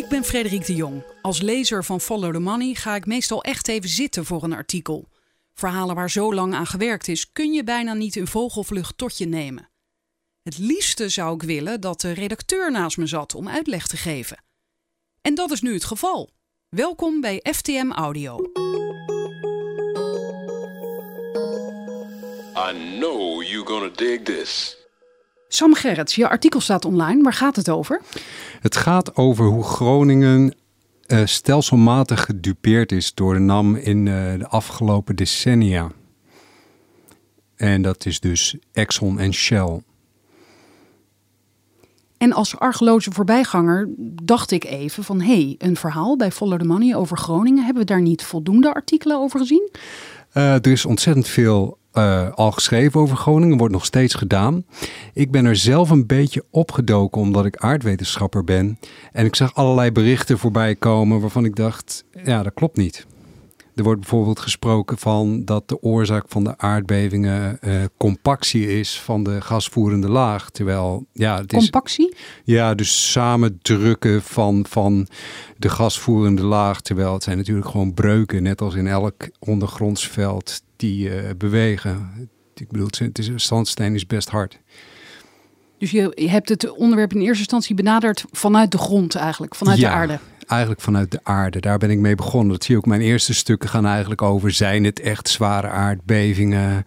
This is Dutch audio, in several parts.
Ik ben Frederik de Jong. Als lezer van Follow the Money ga ik meestal echt even zitten voor een artikel. Verhalen waar zo lang aan gewerkt is, kun je bijna niet in vogelvlucht tot je nemen. Het liefste zou ik willen dat de redacteur naast me zat om uitleg te geven. En dat is nu het geval. Welkom bij FTM Audio. I know you're gonna dig this. Sam Gerrits, je artikel staat online. Waar gaat het over? Het gaat over hoe Groningen uh, stelselmatig gedupeerd is door de NAM in uh, de afgelopen decennia. En dat is dus Exxon en Shell. En als argeloze voorbijganger dacht ik even van... hé, hey, een verhaal bij Follow the Money over Groningen. Hebben we daar niet voldoende artikelen over gezien? Uh, er is ontzettend veel uh, al geschreven over Groningen, wordt nog steeds gedaan. Ik ben er zelf een beetje opgedoken omdat ik aardwetenschapper ben. En ik zag allerlei berichten voorbij komen waarvan ik dacht, ja, dat klopt niet. Er wordt bijvoorbeeld gesproken van dat de oorzaak van de aardbevingen uh, compactie is van de gasvoerende laag. Terwijl, ja, het is. Compactie? Ja, dus samendrukken van, van de gasvoerende laag. Terwijl het zijn natuurlijk gewoon breuken, net als in elk ondergrondsveld die uh, bewegen. Ik bedoel, het is, zandsteen is best hard. Dus je, je hebt het onderwerp in eerste instantie benaderd vanuit de grond eigenlijk, vanuit ja, de aarde eigenlijk vanuit de aarde. Daar ben ik mee begonnen. Dat zie je ook. Mijn eerste stukken gaan eigenlijk over: zijn het echt zware aardbevingen?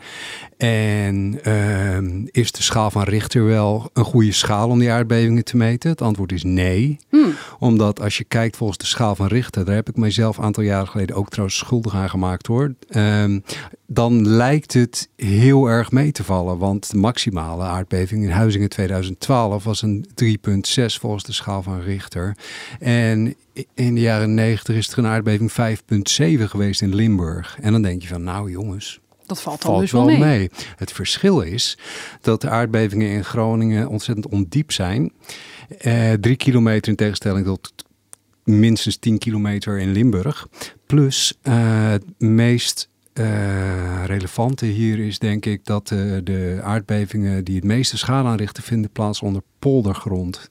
En uh, is de schaal van Richter wel een goede schaal om die aardbevingen te meten? Het antwoord is nee. Hmm. Omdat als je kijkt volgens de schaal van Richter, daar heb ik mijzelf een aantal jaren geleden ook trouwens schuldig aan gemaakt hoor. Uh, dan lijkt het heel erg mee te vallen. Want de maximale aardbeving in Huizingen 2012 was een 3,6 volgens de schaal van Richter. En in de jaren 90 is er een aardbeving 5,7 geweest in Limburg. En dan denk je van, nou jongens, dat valt, valt dus wel mee. mee. Het verschil is dat de aardbevingen in Groningen ontzettend ondiep zijn. Eh, drie kilometer in tegenstelling tot minstens 10 kilometer in Limburg. Plus uh, het meest uh, relevante hier is denk ik dat uh, de aardbevingen die het meeste schade aanrichten vinden plaats onder poldergrond.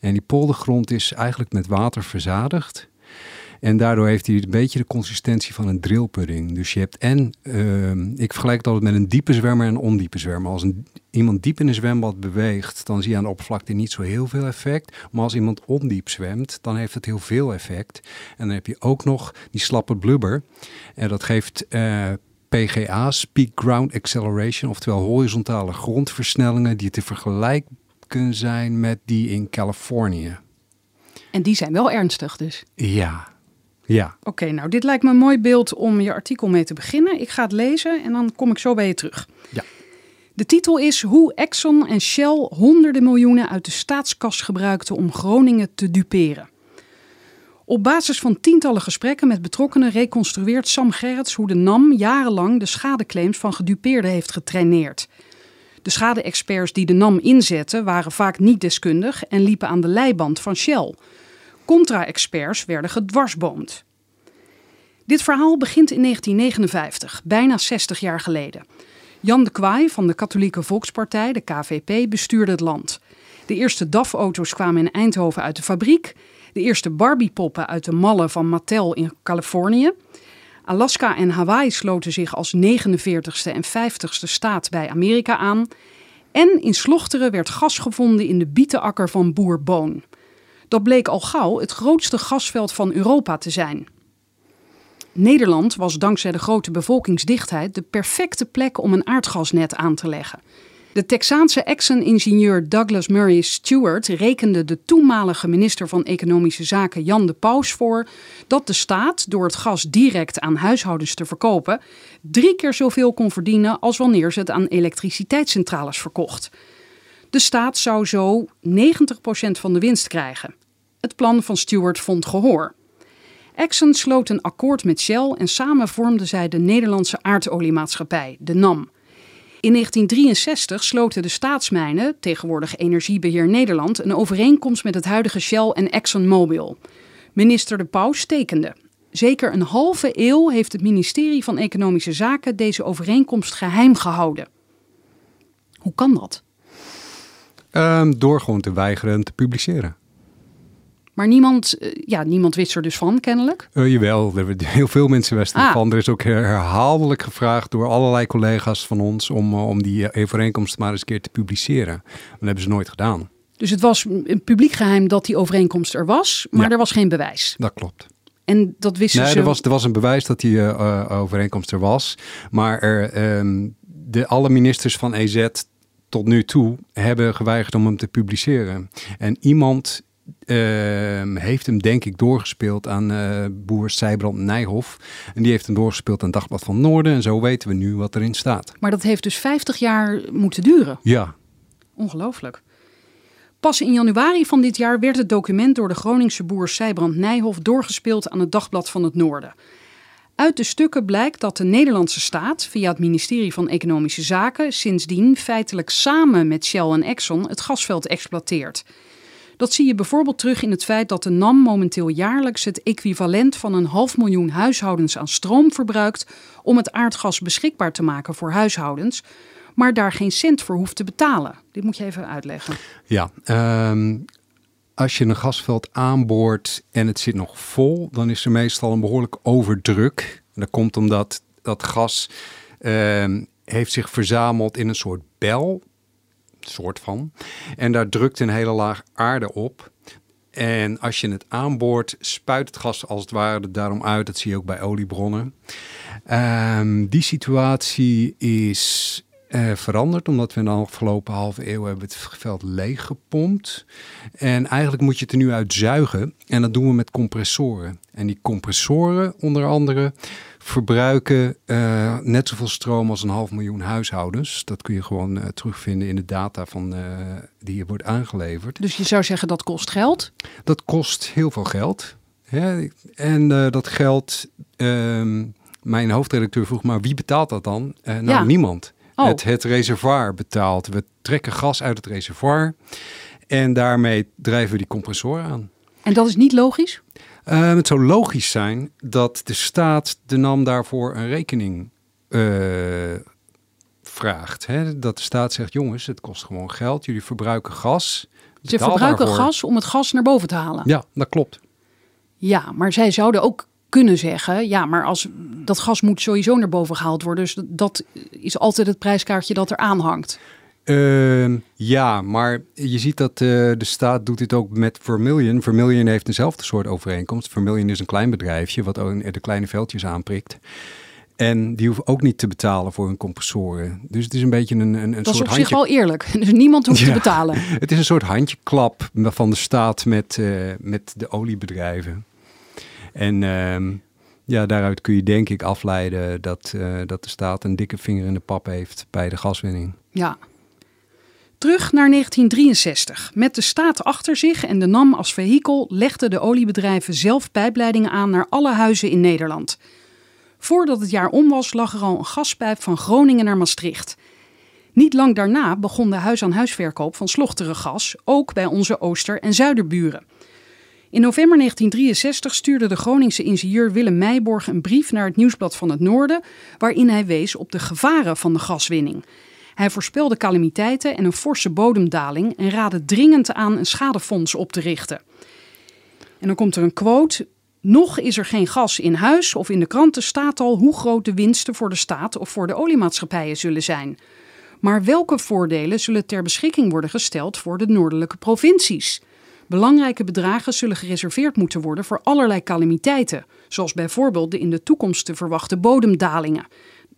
En die poldergrond is eigenlijk met water verzadigd. En daardoor heeft hij een beetje de consistentie van een drillpudding. Dus je hebt en, uh, ik vergelijk het altijd met een diepe zwemmer en een ondiepe zwemmer. Als een, iemand diep in een zwembad beweegt, dan zie je aan de oppervlakte niet zo heel veel effect. Maar als iemand ondiep zwemt, dan heeft het heel veel effect. En dan heb je ook nog die slappe blubber. En dat geeft uh, PGA's, Peak Ground Acceleration, oftewel horizontale grondversnellingen die te vergelijken kunnen zijn met die in Californië. En die zijn wel ernstig dus? Ja, ja. Oké, nou dit lijkt me een mooi beeld om je artikel mee te beginnen. Ik ga het lezen en dan kom ik zo bij je terug. Ja. De titel is Hoe Exxon en Shell honderden miljoenen uit de staatskas gebruikten om Groningen te duperen. Op basis van tientallen gesprekken met betrokkenen reconstrueert Sam Gerrits hoe de NAM jarenlang de schadeclaims van gedupeerden heeft getraineerd. De schade-experts die de NAM inzetten waren vaak niet deskundig en liepen aan de leiband van Shell. Contra-experts werden gedwarsboomd. Dit verhaal begint in 1959, bijna 60 jaar geleden. Jan de Kwaai van de Katholieke Volkspartij, de KVP, bestuurde het land. De eerste DAF-auto's kwamen in Eindhoven uit de fabriek. De eerste Barbie-poppen uit de mallen van Mattel in Californië. Alaska en Hawaii sloten zich als 49ste en 50ste staat bij Amerika aan. En in Slochteren werd gas gevonden in de bietenakker van boer Boon. Dat bleek al gauw het grootste gasveld van Europa te zijn. Nederland was dankzij de grote bevolkingsdichtheid de perfecte plek om een aardgasnet aan te leggen. De Texaanse Exxon-ingenieur Douglas Murray Stewart rekende de toenmalige minister van Economische Zaken Jan de Paus voor dat de staat door het gas direct aan huishoudens te verkopen drie keer zoveel kon verdienen als wanneer ze het aan elektriciteitscentrales verkocht. De staat zou zo 90% van de winst krijgen. Het plan van Stewart vond gehoor. Exxon sloot een akkoord met Shell en samen vormden zij de Nederlandse aardoliemaatschappij, de NAM. In 1963 sloten de staatsmijnen, tegenwoordig Energiebeheer Nederland, een overeenkomst met het huidige Shell en ExxonMobil. Minister De Paus tekende. Zeker een halve eeuw heeft het ministerie van Economische Zaken deze overeenkomst geheim gehouden. Hoe kan dat? Um, door gewoon te weigeren te publiceren. Maar niemand, eh, ja, niemand wist er dus van, kennelijk. Uh, jawel, er, heel veel mensen wisten Ah. ervan. Er is ook herhaaldelijk gevraagd door allerlei collega's van ons om, uh, om die overeenkomst maar eens een keer te publiceren. Dat hebben ze nooit gedaan. Dus het was een publiek geheim dat die overeenkomst er was, maar Ja. er was geen bewijs. Dat klopt. En dat wisten Nee, ze. er was, er was een bewijs dat die uh, overeenkomst er was. Maar er, um, de, alle ministers van EZ tot nu toe hebben geweigerd om hem te publiceren. En iemand uh, heeft hem denk ik doorgespeeld aan uh, boer Sijbrand Nijhoff. En die heeft hem doorgespeeld aan Dagblad van Noorden. En zo weten we nu wat erin staat. Maar dat heeft dus 50 jaar moeten duren. Ja. Ongelooflijk. Pas in januari van dit jaar werd het document door de Groningse boer Sijbrand Nijhoff doorgespeeld aan het Dagblad van het Noorden. Uit de stukken blijkt dat de Nederlandse staat via het ministerie van Economische Zaken sindsdien feitelijk samen met Shell en Exxon het gasveld exploiteert. Dat zie je bijvoorbeeld terug in het feit dat de NAM momenteel jaarlijks het equivalent van een half miljoen huishoudens aan stroom verbruikt om het aardgas beschikbaar te maken voor huishoudens, maar daar geen cent voor hoeft te betalen. Dit moet je even uitleggen. Ja, um, als je een gasveld aanboort en het zit nog vol, dan is er meestal een behoorlijk overdruk. Dat komt omdat dat gas um, heeft zich verzameld in een soort bel, soort van. En daar drukt een hele laag aarde op. En als je het aanboort, spuit het gas als het ware daarom uit. Dat zie je ook bij oliebronnen. Um, die situatie is uh, veranderd, omdat we in de afgelopen halve eeuw hebben het veld leeggepompt. En eigenlijk moet je het er nu uit zuigen. En dat doen we met compressoren. En die compressoren, onder andere, verbruiken uh, net zoveel stroom als een half miljoen huishoudens. Dat kun je gewoon uh, terugvinden in de data van, uh, die hier wordt aangeleverd. Dus je zou zeggen dat kost geld? Dat kost heel veel geld. Hè? En dat geld, um, mijn hoofdredacteur vroeg maar wie betaalt dat dan? nou, ja. niemand. Oh. Het, het reservoir betaalt. We trekken gas uit het reservoir en daarmee drijven we die compressor aan. En dat is niet logisch? Uh, het zou logisch zijn dat de staat de NAM daarvoor een rekening uh, vraagt. Hè? Dat de staat zegt, jongens, het kost gewoon geld. Jullie verbruiken gas. Ze verbruiken daarvoor. gas om het gas naar boven te halen. Ja, dat klopt. Ja, maar zij zouden ook kunnen zeggen, ja, maar als dat gas moet sowieso naar boven gehaald worden, dus dat is altijd het prijskaartje dat er aan hangt. Uh, ja, maar je ziet dat uh, de staat doet dit ook met Vermilion. Vermilion heeft dezelfde soort overeenkomst. Vermilion is een klein bedrijfje wat ook de kleine veldjes aanprikt. En die hoeven ook niet te betalen voor hun compressoren. Dus het is een beetje een, een, een dat soort is op handje... zich wel eerlijk. Dus niemand hoeft Ja. te betalen. Het is een soort handjeklap van de staat met, uh, met de oliebedrijven. En uh, ja, daaruit kun je denk ik afleiden dat, uh, dat de staat een dikke vinger in de pap heeft bij de gaswinning. Ja. Terug naar 1963. Met de staat achter zich en de NAM als vehikel legden de oliebedrijven zelf pijpleidingen aan naar alle huizen in Nederland. Voordat het jaar om was, lag er al een gaspijp van Groningen naar Maastricht. Niet lang daarna begon de huis-aan-huisverkoop van gas, ook bij onze ooster- en zuiderburen. In november 1963 stuurde de Groningse ingenieur Willem Meijborg een brief naar het Nieuwsblad van het Noorden, waarin hij wees op de gevaren van de gaswinning. Hij voorspelde calamiteiten en een forse bodemdaling en raadde dringend aan een schadefonds op te richten. En dan komt er een quote. Nog is er geen gas in huis of in de kranten staat al hoe groot de winsten voor de staat of voor de oliemaatschappijen zullen zijn. Maar welke voordelen zullen ter beschikking worden gesteld voor de noordelijke provincies? Belangrijke bedragen zullen gereserveerd moeten worden voor allerlei calamiteiten, zoals bijvoorbeeld de in de toekomst te verwachten bodemdalingen.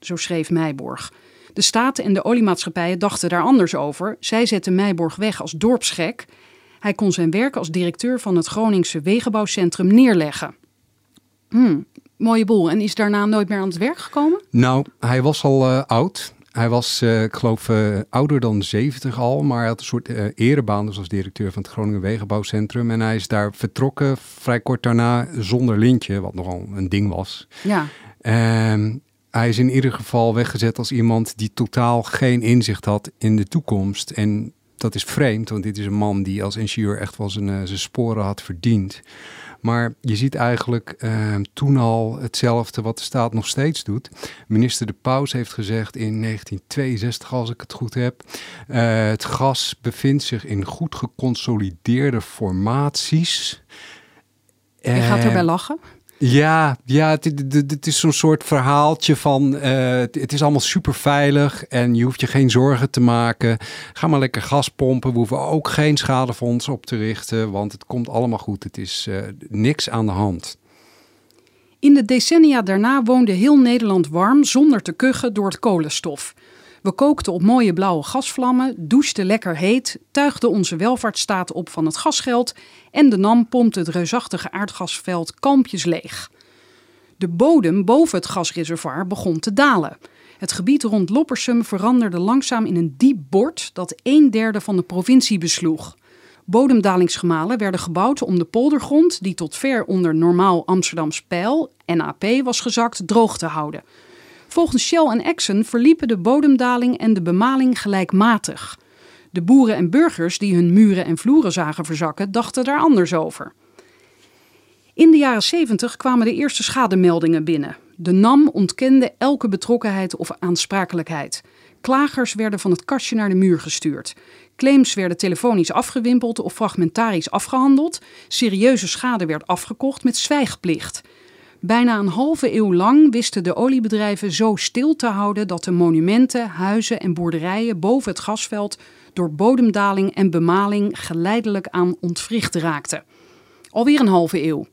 Zo schreef Meijborg. De staten en de oliemaatschappijen dachten daar anders over. Zij zetten Meijborg weg als dorpsgek. Hij kon zijn werk als directeur van het Groningse Wegenbouwcentrum neerleggen. Hmm, mooie boel. En is daarna nooit meer aan het werk gekomen? Nou, hij was al uh, oud. Hij was, uh, ik geloof, uh, ouder dan 70 al, maar hij had een soort uh, erebaan, dus als directeur van het Groningen Wegenbouwcentrum. En hij is daar vertrokken vrij kort daarna zonder lintje, wat nogal een ding was. Ja. Um, hij is in ieder geval weggezet als iemand die totaal geen inzicht had in de toekomst. En dat is vreemd, want dit is een man die als ingenieur echt wel zijn, zijn sporen had verdiend. Maar je ziet eigenlijk uh, toen al hetzelfde wat de staat nog steeds doet. Minister De Paus heeft gezegd in 1962, als ik het goed heb, uh, het gas bevindt zich in goed geconsolideerde formaties. Je gaat erbij lachen? Ja, ja het, is zo'n soort verhaaltje van uh, het, is allemaal super veilig en je hoeft je geen zorgen te maken. Ga maar lekker gas pompen. We hoeven ook geen schadefonds op te richten, want het komt allemaal goed. Het is uh, niks aan de hand. In de decennia daarna woonde heel Nederland warm zonder te kuchen door het kolenstof. We kookten op mooie blauwe gasvlammen, douchten lekker heet, tuigden onze welvaartsstaat op van het gasgeld en de NAM pompte het reusachtige aardgasveld kalmpjes leeg. De bodem boven het gasreservoir begon te dalen. Het gebied rond Loppersum veranderde langzaam in een diep bord dat een derde van de provincie besloeg. Bodemdalingsgemalen werden gebouwd om de poldergrond, die tot ver onder normaal Amsterdams pijl, NAP, was gezakt, droog te houden. Volgens Shell en Exxon verliepen de bodemdaling en de bemaling gelijkmatig. De boeren en burgers die hun muren en vloeren zagen verzakken, dachten daar anders over. In de jaren 70 kwamen de eerste schademeldingen binnen. De NAM ontkende elke betrokkenheid of aansprakelijkheid. Klagers werden van het kastje naar de muur gestuurd. Claims werden telefonisch afgewimpeld of fragmentarisch afgehandeld. Serieuze schade werd afgekocht met zwijgplicht. Bijna een halve eeuw lang wisten de oliebedrijven zo stil te houden dat de monumenten, huizen en boerderijen boven het gasveld door bodemdaling en bemaling geleidelijk aan ontwricht raakten. Alweer een halve eeuw.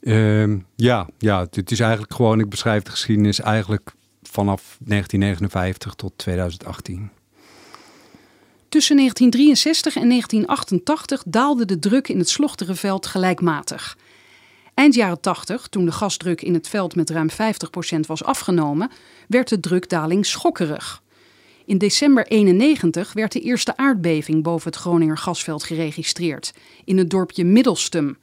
Uh, ja, ja, het is eigenlijk gewoon, ik beschrijf de geschiedenis eigenlijk vanaf 1959 tot 2018. Tussen 1963 en 1988 daalde de druk in het Slochterveld gelijkmatig. Eind jaren 80, toen de gasdruk in het veld met ruim 50% was afgenomen, werd de drukdaling schokkerig. In december 91 werd de eerste aardbeving boven het Groninger gasveld geregistreerd, in het dorpje Middelstum.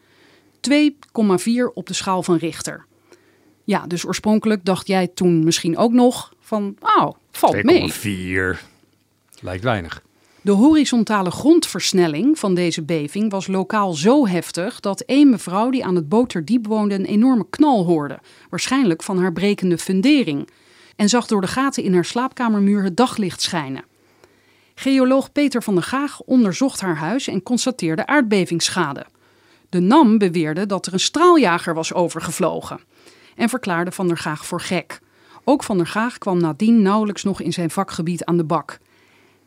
2,4 op de schaal van Richter. Ja, dus oorspronkelijk dacht jij toen misschien ook nog van, oh, valt mee. 2,4 lijkt weinig. De horizontale grondversnelling van deze beving was lokaal zo heftig dat één mevrouw die aan het Boterdiep woonde een enorme knal hoorde, waarschijnlijk van haar brekende fundering, en zag door de gaten in haar slaapkamermuur het daglicht schijnen. Geoloog Peter van der Gaag onderzocht haar huis en constateerde aardbevingsschade. De NAM beweerde dat er een straaljager was overgevlogen en verklaarde Van der Gaag voor gek. Ook Van der Gaag kwam nadien nauwelijks nog in zijn vakgebied aan de bak.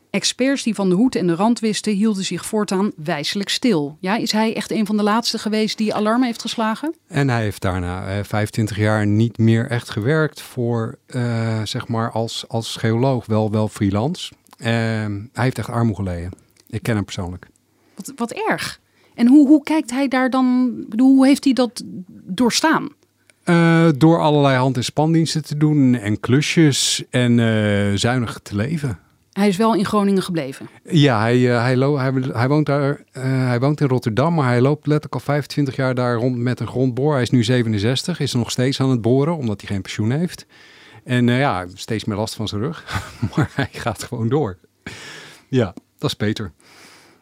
Experts die van de hoed en de rand wisten, hielden zich voortaan wijselijk stil. Ja, is hij echt een van de laatste geweest die alarm heeft geslagen? En hij heeft daarna eh, 25 jaar niet meer echt gewerkt voor, uh, zeg maar, als, als geoloog, wel, wel freelance. Uh, hij heeft echt armoede geleden. Ik ken hem persoonlijk. Wat, wat erg. En hoe, hoe kijkt hij daar dan, hoe heeft hij dat doorstaan? Uh, door allerlei hand- en spandiensten te doen en klusjes en uh, zuinig te leven. Hij is wel in Groningen gebleven. Ja, hij, uh, hij, hij, hij, woont daar, hij woont in Rotterdam, maar hij loopt letterlijk al 25 jaar daar rond met een grondboor. Hij is nu 67, is nog steeds aan het boren, omdat hij geen pensioen heeft. En ja, steeds meer last van zijn rug, maar hij gaat gewoon door. Ja, dat is Peter.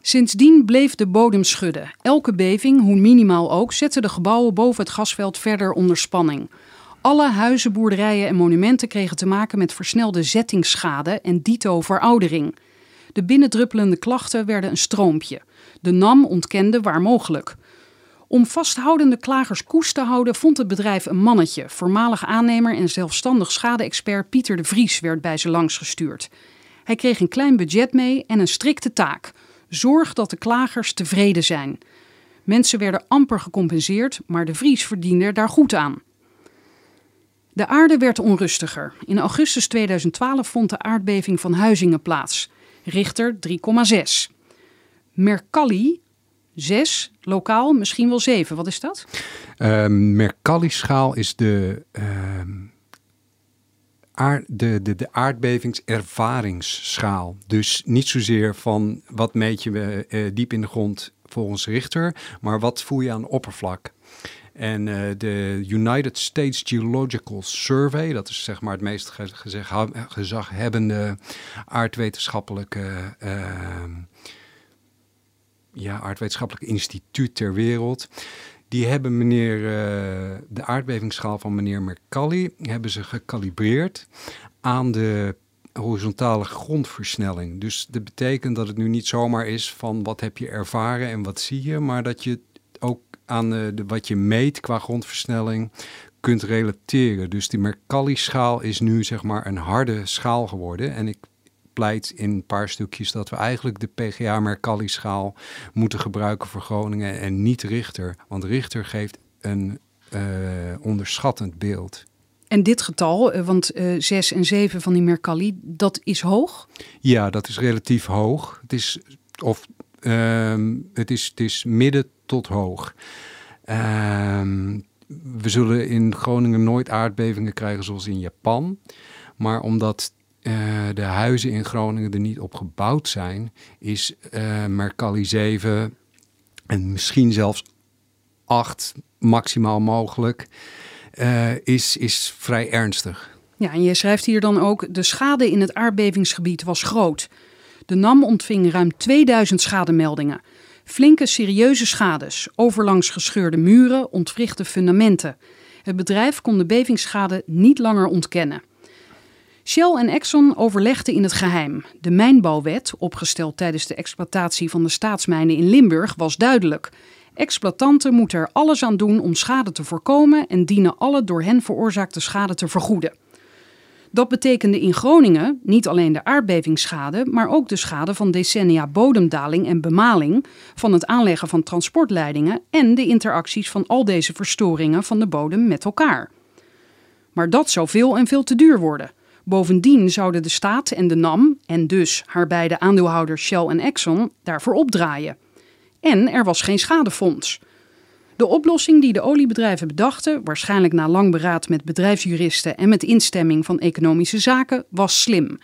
Sindsdien bleef de bodem schudden. Elke beving, hoe minimaal ook, zette de gebouwen boven het gasveld verder onder spanning. Alle huizen, boerderijen en monumenten kregen te maken met versnelde zettingsschade en dito veroudering. De binnendruppelende klachten werden een stroompje. De NAM ontkende waar mogelijk. Om vasthoudende klagers koest te houden, vond het bedrijf een mannetje. Voormalig aannemer en zelfstandig schade-expert Pieter de Vries werd bij ze langsgestuurd. Hij kreeg een klein budget mee en een strikte taak. Zorg dat de klagers tevreden zijn. Mensen werden amper gecompenseerd, maar de Vries verdiende daar goed aan. De aarde werd onrustiger. In augustus 2012 vond de aardbeving van Huizingen plaats. Richter 3,6. Mercalli 6, lokaal misschien wel 7. Wat is dat? Uh, Mercalli-schaal is de, aard, de, de, de aardbevingservaringsschaal. Dus niet zozeer van wat meet je uh, diep in de grond volgens Richter, maar wat voel je aan oppervlak. En eh, de United States Geological Survey, dat is zeg maar het meest gezaghebbende aardwetenschappelijke, ehm, ja, aardwetenschappelijk instituut ter wereld. Die hebben meneer, eh, de aardbevingsschaal van meneer Mercalli hebben ze gekalibreerd aan de horizontale grondversnelling. Dus dat betekent dat het nu niet zomaar is van wat heb je ervaren en wat zie je, maar dat je aan de, de- wat je meet qua grondversnelling kunt relateren. Dus die Mercalli-schaal is nu zeg maar een harde schaal geworden. En ik pleit in een paar stukjes dat we eigenlijk de PGA Mercalli-schaal moeten gebruiken voor Groningen en niet Richter. Want Richter geeft een eh, onderschattend beeld. En dit getal, eh, want eh 6 en 7 van die Mercalli, dat is hoog. Ja, dat is relatief hoog. Het is, of, ehm, het is, het is midden tot hoog. Ehm, we zullen in Groningen nooit aardbevingen krijgen zoals in Japan. Maar omdat eh, de huizen in Groningen er niet op gebouwd zijn, is eh Mercalli 7 en misschien zelfs 8 maximaal mogelijk, eh, is, is vrij ernstig. Ja, en je schrijft hier dan ook: de schade in het aardbevingsgebied was groot. De NAM ontving ruim 2000 schademeldingen. Flinke, serieuze schades, overlangs gescheurde muren, ontwrichte fundamenten. Het bedrijf kon de bevingsschade niet langer ontkennen. Shell en Exxon overlegden in het geheim. De mijnbouwwet, opgesteld tijdens de exploitatie van de staatsmijnen in Limburg, was duidelijk. Exploitanten moeten er alles aan doen om schade te voorkomen en dienen alle door hen veroorzaakte schade te vergoeden. Dat betekende in Groningen niet alleen de aardbevingsschade, maar ook de schade van decennia bodemdaling en bemaling, van het aanleggen van transportleidingen en de interacties van al deze verstoringen van de bodem met elkaar. Maar dat zou veel en veel te duur worden. Bovendien zouden de staat en de NAM, en dus haar beide aandeelhouders Shell en Exxon, daarvoor opdraaien. En er was geen schadefonds. De oplossing die de oliebedrijven bedachten, waarschijnlijk na lang beraad met bedrijfsjuristen en met instemming van economische zaken, was slim.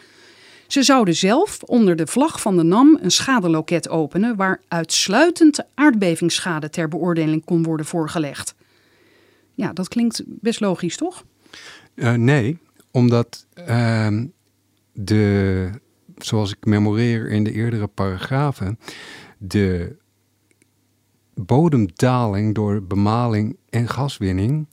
Ze zouden zelf onder de vlag van de NAM een schadeloket openen waar uitsluitend aardbevingsschade ter beoordeling kon worden voorgelegd. Ja, dat klinkt best logisch, toch? Eh, nee, omdat ehm, de, zoals ik memoreer in de eerdere paragrafen, de bodemdaling door bemaling en gaswinning,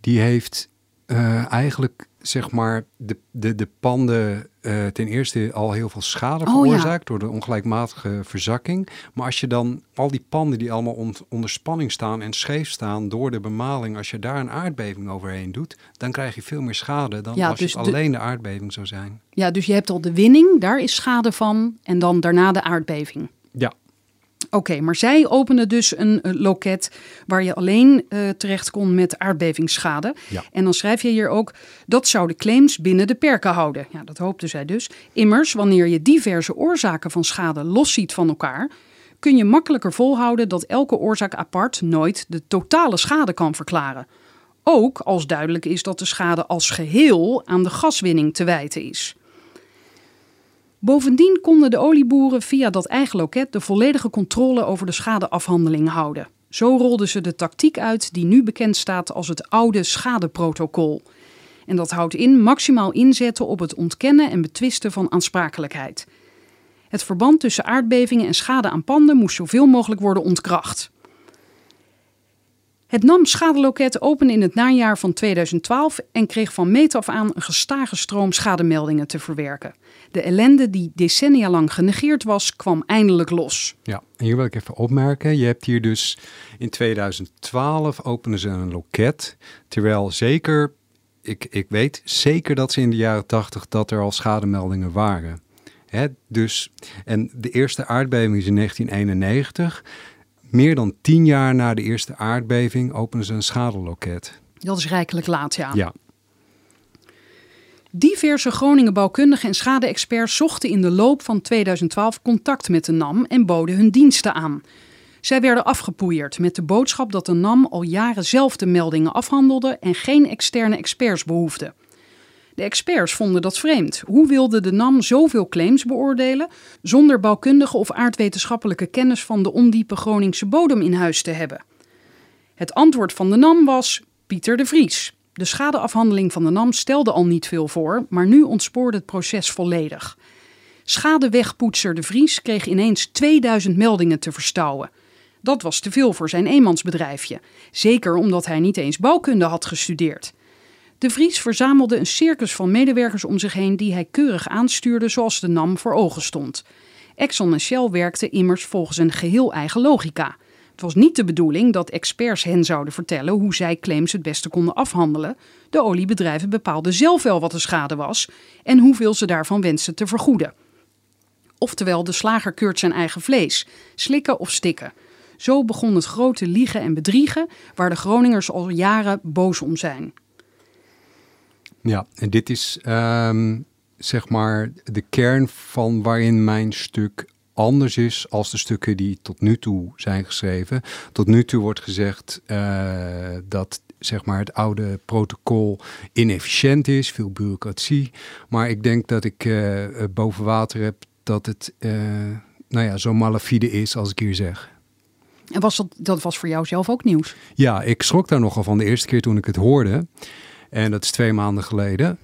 die heeft eh, eigenlijk zeg maar de, de, de panden eh, ten eerste al heel veel schade Oh, ja. veroorzaakt door de ongelijkmatige verzakking. Maar als je dan al die panden die allemaal on- onder spanning staan en scheef staan door de bemaling, als je daar een aardbeving overheen doet, dan krijg je veel meer schade dan Ja, als dus het de- alleen de aardbeving zou zijn. Ja, dus je hebt al de winning, daar is schade van, en dan daarna de aardbeving. Oké, maar zij openen dus een eh, loket waar je alleen eh, terecht kon met aardbevingsschade. Ja. En dan schrijf je hier ook, dat zou de claims binnen de perken houden. Ja, dat hoopte zij dus. Immers, wanneer je diverse oorzaken van schade losziet van elkaar, kun je makkelijker volhouden dat elke oorzaak apart nooit de totale schade kan verklaren. Ook als duidelijk is dat de schade als geheel aan de gaswinning te wijten is. Bovendien konden de olieboeren via dat eigen loket de volledige controle over de schadeafhandeling houden. Zo rolden ze de tactiek uit die nu bekend staat als het oude schadeprotocol. En dat houdt in maximaal inzetten op het ontkennen en betwisten van aansprakelijkheid. Het verband tussen aardbevingen en schade aan panden moest zoveel mogelijk worden ontkracht. Het NAM schadeloket opende in het najaar van 2012 en kreeg van meet af aan een gestage stroom schademeldingen te verwerken. De ellende die decennia lang genegeerd was, kwam eindelijk los. Ja, en hier wil ik even opmerken. Je hebt hier dus in 2012 openen ze een loket. Terwijl zeker, ik, ik weet zeker dat ze in de jaren 80 dat er al schademeldingen waren. Dus, en de eerste aardbeving is in 1991. Meer dan tien jaar na de eerste aardbeving openen ze een schadeloket. Dat is rijkelijk laat, ja. Ja, Diverse Groningen bouwkundigen en schade-experts zochten in de loop van 2012 contact met de NAM en boden hun diensten aan. Zij werden afgepoeierd met de boodschap dat de NAM al jaren zelf de meldingen afhandelde en geen externe experts behoefde. De experts vonden dat vreemd. Hoe wilde de NAM zoveel claims beoordelen zonder bouwkundige of aardwetenschappelijke kennis van de ondiepe Groningse bodem in huis te hebben? Het antwoord van de NAM was Pieter de Vries. De schadeafhandeling van de NAM stelde al niet veel voor, maar nu ontspoorde het proces volledig. Schadewegpoetser de Vries kreeg ineens 2000 meldingen te verstouwen. Dat was te veel voor zijn eenmansbedrijfje, zeker omdat hij niet eens bouwkunde had gestudeerd. De Vries verzamelde een circus van medewerkers om zich heen die hij keurig aanstuurde zoals de NAM voor ogen stond. Exxon en Shell werkten immers volgens een geheel eigen logica. Het was niet de bedoeling dat experts hen zouden vertellen hoe zij claims het beste konden afhandelen. De oliebedrijven bepaalden zelf wel wat de schade was en hoeveel ze daarvan wensten te vergoeden. Oftewel, de slager keurt zijn eigen vlees, slikken of stikken. Zo begon het grote liegen en bedriegen, waar de Groningers al jaren boos om zijn. Ja, en dit is ehm, zeg maar de kern van waarin mijn stuk anders is als de stukken die tot nu toe zijn geschreven. Tot nu toe wordt gezegd uh, dat zeg maar, het oude protocol inefficiënt is, veel bureaucratie. Maar ik denk dat ik uh, boven water heb dat het uh, nou ja, zo malafide is als ik hier zeg. En was dat, dat was voor jou zelf ook nieuws? Ja, ik schrok daar nogal van de eerste keer toen ik het hoorde. En dat is twee maanden geleden.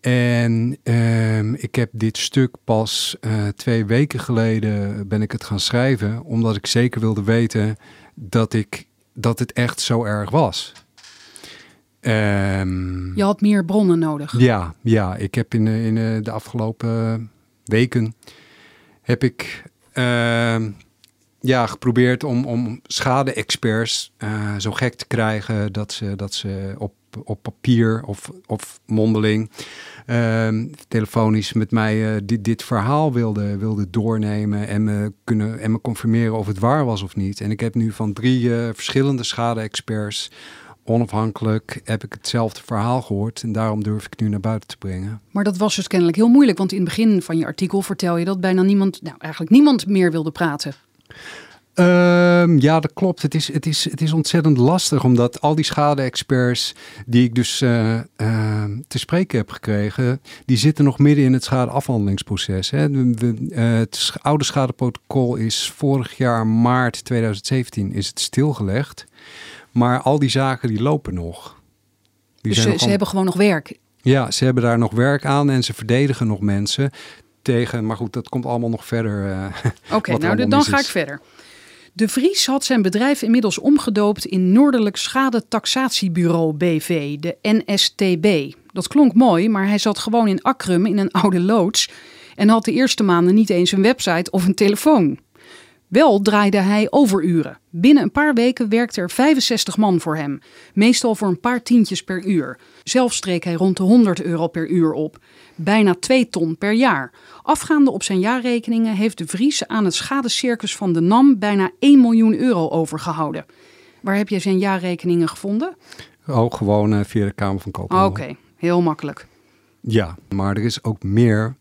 En uh, ik heb dit stuk pas uh, twee weken geleden ben ik het gaan schrijven, omdat ik zeker wilde weten dat, ik, dat het echt zo erg was. Um, Je had meer bronnen nodig. Ja, ja ik heb in, in de afgelopen weken heb ik uh, ja, geprobeerd om, om schade-experts uh, zo gek te krijgen dat ze, dat ze op, op papier of, of mondeling uh, telefonisch met mij uh, dit, dit verhaal wilden wilde doornemen en me, kunnen, en me confirmeren of het waar was of niet. En ik heb nu van drie uh, verschillende schade-experts onafhankelijk heb ik hetzelfde verhaal gehoord en daarom durf ik nu naar buiten te brengen. Maar dat was dus kennelijk heel moeilijk, want in het begin van je artikel vertel je dat bijna niemand, nou eigenlijk niemand meer wilde praten. Um, ja, dat klopt. Het is, het, is, het is ontzettend lastig, omdat al die schade-experts die ik dus uh, uh, te spreken heb gekregen, die zitten nog midden in het schadeafhandelingsproces. Hè. De, uh, het oude schadeprotocol is vorig jaar maart 2017 is het stilgelegd. Maar al die zaken die lopen nog. Die dus ze, ze hebben gewoon nog werk? Ja, ze hebben daar nog werk aan en ze verdedigen nog mensen tegen. Maar goed, dat komt allemaal nog verder. Uh, Oké, nou dan ga ik verder. De Vries had zijn bedrijf inmiddels omgedoopt in Noordelijk Schadetaxatiebureau BV, de NSTB. Dat klonk mooi, maar hij zat gewoon in Akrum in een oude loods en had de eerste maanden niet eens een website of een telefoon. Wel draaide hij overuren. Binnen een paar weken werkte er 65 man voor hem, meestal voor een paar tientjes per uur. Zelf streek hij rond de 100 euro per uur op, bijna 2 ton per jaar. Afgaande op zijn jaarrekeningen heeft de Vries aan het schadecircus van de NAM bijna 1 miljoen euro overgehouden. Waar heb je zijn jaarrekeningen gevonden? Oh, gewoon uh, via de Kamer van Koophandel. Oké, heel makkelijk. Ja, maar er is ook meer.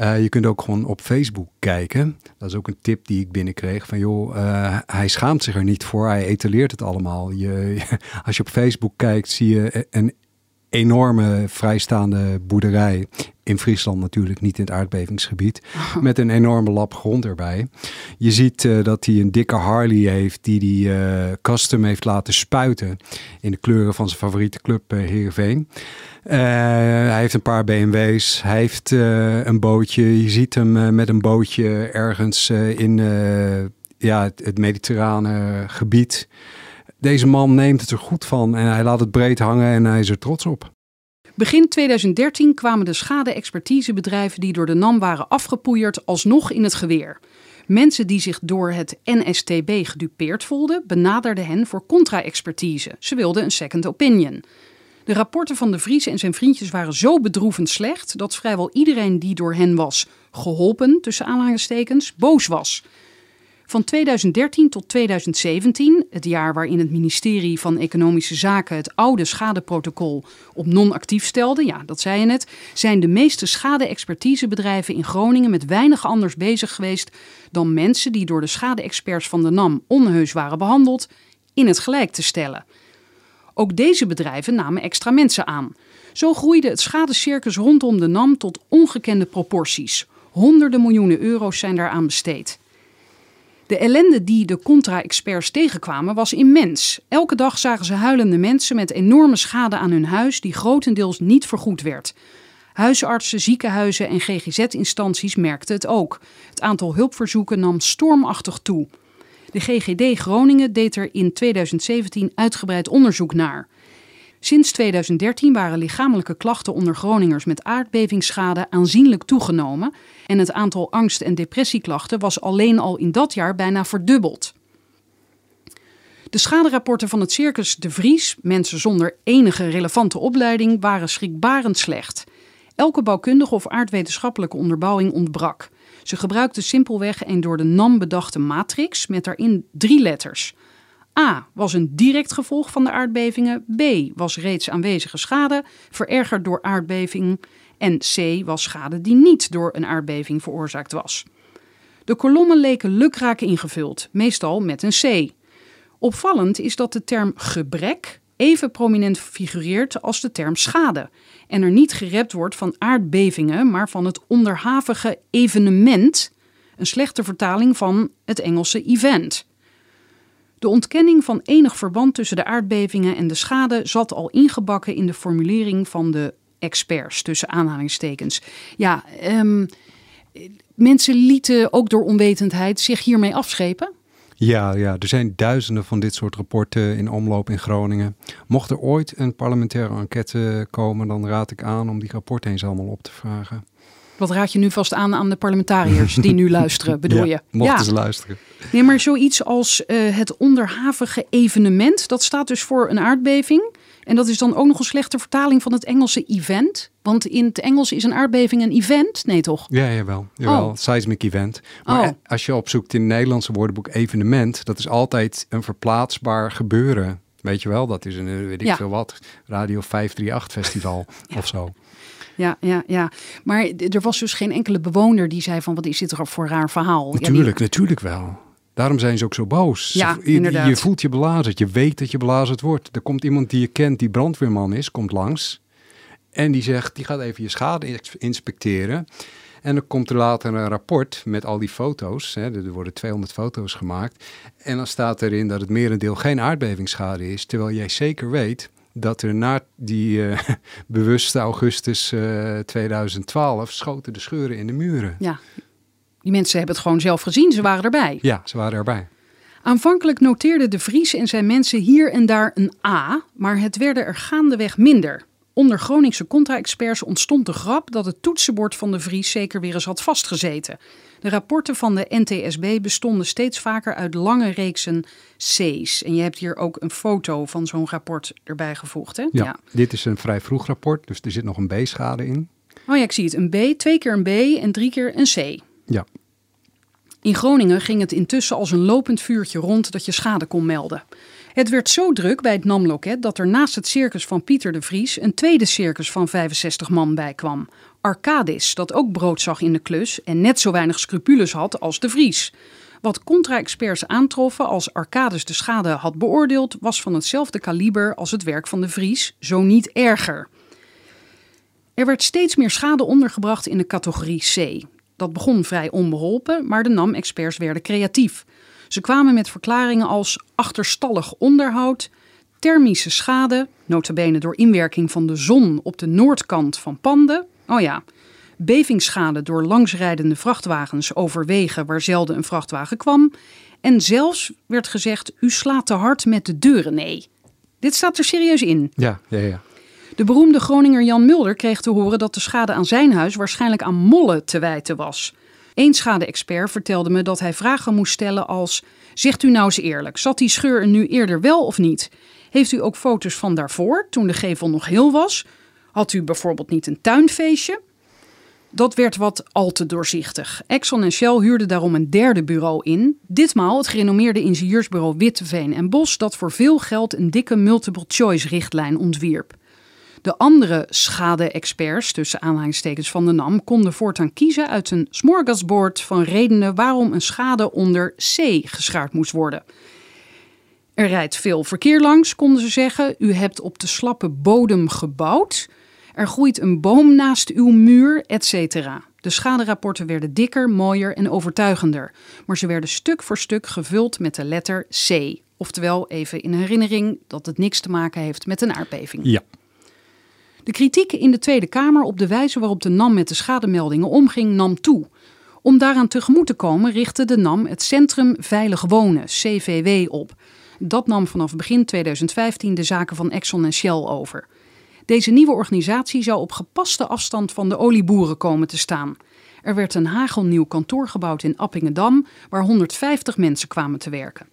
Uh, je kunt ook gewoon op Facebook kijken. Dat is ook een tip die ik binnenkreeg. Van joh, uh, hij schaamt zich er niet voor. Hij etaleert het allemaal. Je, als je op Facebook kijkt, zie je een enorme vrijstaande boerderij. In Friesland natuurlijk, niet in het aardbevingsgebied. Met een enorme lap grond erbij. Je ziet uh, dat hij een dikke Harley heeft die hij uh, custom heeft laten spuiten. In de kleuren van zijn favoriete club uh, Heerenveen. hij heeft een paar BMW's. Hij heeft een bootje. Je ziet hem met een bootje ergens in ja, het, het mediterrane gebied. Deze man neemt het er goed van en hij laat het breed hangen en hij is er trots op. Begin 2013 kwamen de schade-expertisebedrijven die door de NAM waren afgepoeierd alsnog in het geweer. Mensen die zich door het NSTB gedupeerd voelden, benaderden hen voor contra-expertise. Ze wilden een second opinion. De rapporten van de Vries en zijn vriendjes waren zo bedroevend slecht dat vrijwel iedereen die door hen was geholpen, tussen aanhalingstekens, boos was. Van 2013 tot 2017, het jaar waarin het ministerie van Economische Zaken het oude schadeprotocol op non-actief stelde, ja, dat zei je net, zijn de meeste schade-expertisebedrijven in Groningen met weinig anders bezig geweest dan mensen die door de schade-experts van de NAM onheus waren behandeld, in het gelijk te stellen. Ook deze bedrijven namen extra mensen aan. Zo groeide het schadecircus rondom de NAM tot ongekende proporties. Honderden miljoenen euro's zijn daaraan besteed. De ellende die de contra-experts tegenkwamen was immens. Elke dag zagen ze huilende mensen met enorme schade aan hun huis die grotendeels niet vergoed werd. Huisartsen, ziekenhuizen en GGZ-instanties merkten het ook. Het aantal hulpverzoeken nam stormachtig toe. De GGD Groningen deed er in 2017 uitgebreid onderzoek naar. Sinds 2013 waren lichamelijke klachten onder Groningers met aardbevingsschade aanzienlijk toegenomen en het aantal angst- en depressieklachten was alleen al in dat jaar bijna verdubbeld. De schaderapporten van het circus De Vries, mensen zonder enige relevante opleiding, waren schrikbarend slecht. Elke bouwkundige of aardwetenschappelijke onderbouwing ontbrak. Ze gebruikten simpelweg een door de NAM bedachte matrix met daarin drie letters. A was een direct gevolg van de aardbevingen. B was reeds aanwezige schade, verergerd door aardbeving. En C was schade die niet door een aardbeving veroorzaakt was. De kolommen leken lukraak ingevuld, meestal met een C. Opvallend is dat de term gebrek even prominent figureert als de term schade. En er niet gerept wordt van aardbevingen, maar van het onderhavige evenement, een slechte vertaling van het Engelse event. De ontkenning van enig verband tussen de aardbevingen en de schade zat al ingebakken in de formulering van de experts, tussen aanhalingstekens. Ja, um, mensen lieten ook door onwetendheid zich hiermee afschepen. Ja, ja, er zijn duizenden van dit soort rapporten in omloop in Groningen. Mocht er ooit een parlementaire enquête komen, dan raad ik aan om die rapporten eens allemaal op te vragen. Wat raad je nu vast aan aan de parlementariërs die nu luisteren, bedoel je? Mochten ze luisteren. Nee, maar zoiets als uh, het onderhavige evenement, dat staat dus voor een aardbeving. En dat is dan ook nog een slechte vertaling van het Engelse event. Want in het Engels is een aardbeving een event, nee toch? Ja, jawel. jawel. Oh. Seismic event. Maar oh. als je opzoekt in het Nederlandse woordenboek evenement, dat is altijd een verplaatsbaar gebeuren. Weet je wel, dat is een, weet ik ja. veel wat, Radio 538 festival of zo ja, ja, ja. Maar er was dus geen enkele bewoner die zei van wat is dit er voor een raar verhaal? Natuurlijk, natuurlijk wel. Daarom zijn ze ook zo boos. Ja, je, inderdaad. Je voelt je belazerd. Je weet dat je belazerd wordt. Er komt iemand die je kent, die brandweerman is, komt langs. En die zegt, die gaat even je schade inspecteren. En dan komt er later een rapport met al die foto's. Hè, er worden 200 foto's gemaakt. En dan staat erin dat het merendeel geen aardbevingsschade is. Terwijl jij zeker weet dat er na die uh, bewuste augustus uh, eh, 2012 schoten de scheuren in de muren. Ja, die mensen hebben het gewoon zelf gezien. Ze waren erbij. Ja, ze waren erbij. Aanvankelijk noteerden de Vries en zijn mensen hier en daar een A, maar het werden er gaandeweg minder. Onder Groningse contra-experts ontstond de grap dat het toetsenbord van de Vries zeker weer eens had vastgezeten. De rapporten van de NTSB bestonden steeds vaker uit lange reeksen C's. En je hebt hier ook een foto van zo'n rapport erbij gevoegd. Hè? Ja, dit is een vrij vroeg rapport, dus er zit nog een B-schade in. Oh ja, ik zie het. Een B, twee keer een B en drie keer een C. Ja. In Groningen ging het intussen als een lopend vuurtje rond dat je schade kon melden. Het werd zo druk bij het NAM-loket dat er naast het circus van Pieter de Vries een tweede circus van 65 man bij kwam. Arcadis, dat ook brood zag in de klus en net zo weinig scrupules had als de Vries. Wat contra-experts aantroffen als Arcadis de schade had beoordeeld, was van hetzelfde kaliber als het werk van de Vries, zo niet erger. Er werd steeds meer schade ondergebracht in de categorie C. Dat begon vrij onbeholpen, maar de NAM-experts werden creatief. Ze kwamen met verklaringen als achterstallig onderhoud, thermische schade, notabene door inwerking van de zon op de noordkant van panden. Oh ja, bevingsschade door langsrijdende vrachtwagens over wegen waar zelden een vrachtwagen kwam. En zelfs werd gezegd, u slaat te hard met de deuren. Nee, dit staat er serieus in. Ja, ja, ja. De beroemde Groninger Jan Mulder kreeg te horen dat de schade aan zijn huis waarschijnlijk aan mollen te wijten was. Eén schade-expert vertelde me dat hij vragen moest stellen als: Zegt u nou eens eerlijk, zat die scheur er nu eerder wel of niet? Heeft u ook foto's van daarvoor, toen de gevel nog heel was? Had u bijvoorbeeld niet een tuinfeestje? Dat werd wat al te doorzichtig. Exxon en Shell huurden daarom een derde bureau in. Ditmaal het gerenommeerde ingenieursbureau Witteveen en Bos, dat voor veel geld een dikke multiple choice richtlijn ontwierp. De andere schade-experts, tussen aanhalingstekens van de NAM, konden voortaan kiezen uit een smorgasbord van redenen waarom een schade onder C geschaard moest worden. Er rijdt veel verkeer langs, konden ze zeggen. U hebt op de slappe bodem gebouwd. Er groeit een boom naast uw muur, etc. De schaderapporten werden dikker, mooier en overtuigender, maar ze werden stuk voor stuk gevuld met de letter C. Oftewel, even in herinnering dat het niks te maken heeft met een aardbeving. Ja. De kritiek in de Tweede Kamer op de wijze waarop de NAM met de schademeldingen omging nam toe. Om daaraan tegemoet te komen richtte de NAM het Centrum Veilig Wonen, CVW, op. Dat nam vanaf begin 2015 de zaken van Exxon en Shell over. Deze nieuwe organisatie zou op gepaste afstand van de olieboeren komen te staan. Er werd een hagelnieuw kantoor gebouwd in Appingedam, waar 150 mensen kwamen te werken.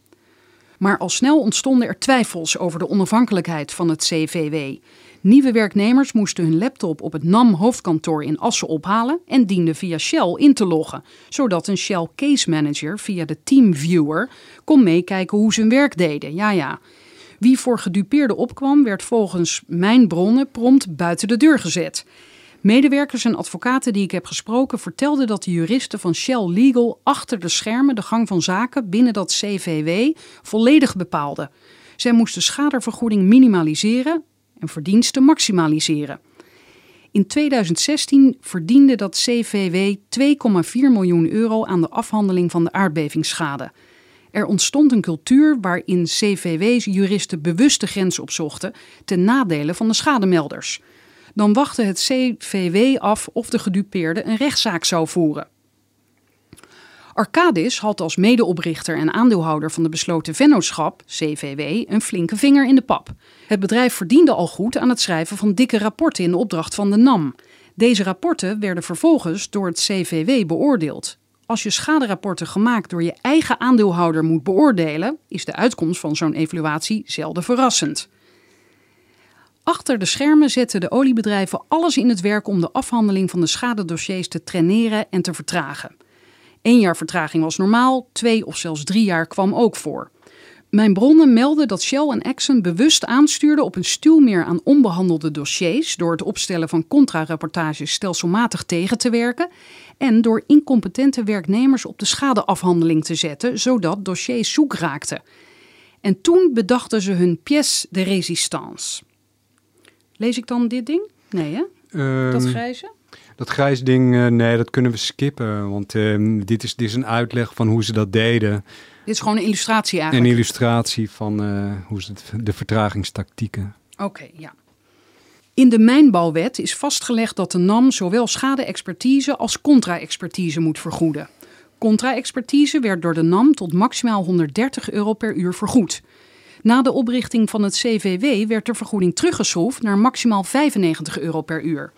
Maar al snel ontstonden er twijfels over de onafhankelijkheid van het CVW. Nieuwe werknemers moesten hun laptop op het NAM-hoofdkantoor in Assen ophalen en dienden via Shell in te loggen, zodat een Shell Case Manager via de TeamViewer kon meekijken hoe ze hun werk deden. Ja, ja. Wie voor gedupeerde opkwam, werd volgens mijn bronnen prompt buiten de deur gezet. Medewerkers en advocaten die ik heb gesproken vertelden dat de juristen van Shell Legal achter de schermen de gang van zaken binnen dat CVW volledig bepaalden. Zij moesten schadevergoeding minimaliseren en verdiensten maximaliseren. In 2016 verdiende dat CVW 2,4 miljoen euro aan de afhandeling van de aardbevingsschade. Er ontstond een cultuur waarin CVW's juristen bewust de grens opzochten ten nadele van de schademelders. Dan wachtte het CVW af of de gedupeerde een rechtszaak zou voeren. Arcadis had als medeoprichter en aandeelhouder van de besloten vennootschap, CVW, een flinke vinger in de pap. Het bedrijf verdiende al goed aan het schrijven van dikke rapporten in de opdracht van de NAM. Deze rapporten werden vervolgens door het CVW beoordeeld. Als je schaderapporten gemaakt door je eigen aandeelhouder moet beoordelen, is de uitkomst van zo'n evaluatie zelden verrassend. Achter de schermen zetten de oliebedrijven alles in het werk om de afhandeling van de schadedossiers te traineren en te vertragen. Eén jaar vertraging was normaal, twee of zelfs drie jaar kwam ook voor. Mijn bronnen melden dat Shell en Exxon bewust aanstuurden op een stuwmeer aan onbehandelde dossiers door het opstellen van contra-rapportages stelselmatig tegen te werken en door incompetente werknemers op de schadeafhandeling te zetten, zodat dossiers zoek raakten. En toen bedachten ze hun pièce de résistance. Lees ik dan dit ding? Nee, hè? dat Ehm, grijze? Dat grijs ding, eh, nee, dat kunnen we skippen. Want ehm, dit, is, dit is een uitleg van hoe ze dat deden. Dit is gewoon een illustratie Een eigenlijk. illustratie van eh, hoe ze het, de vertragingstactieken. Oké, ja. In de mijnbouwwet is vastgelegd dat de NAM zowel schade-expertise als contra-expertise moet vergoeden. Contra-expertise werd door de NAM tot maximaal 130 euro per uur vergoed. Na de oprichting van het CVW werd de vergoeding teruggeschroefd naar maximaal 95 euro per uur.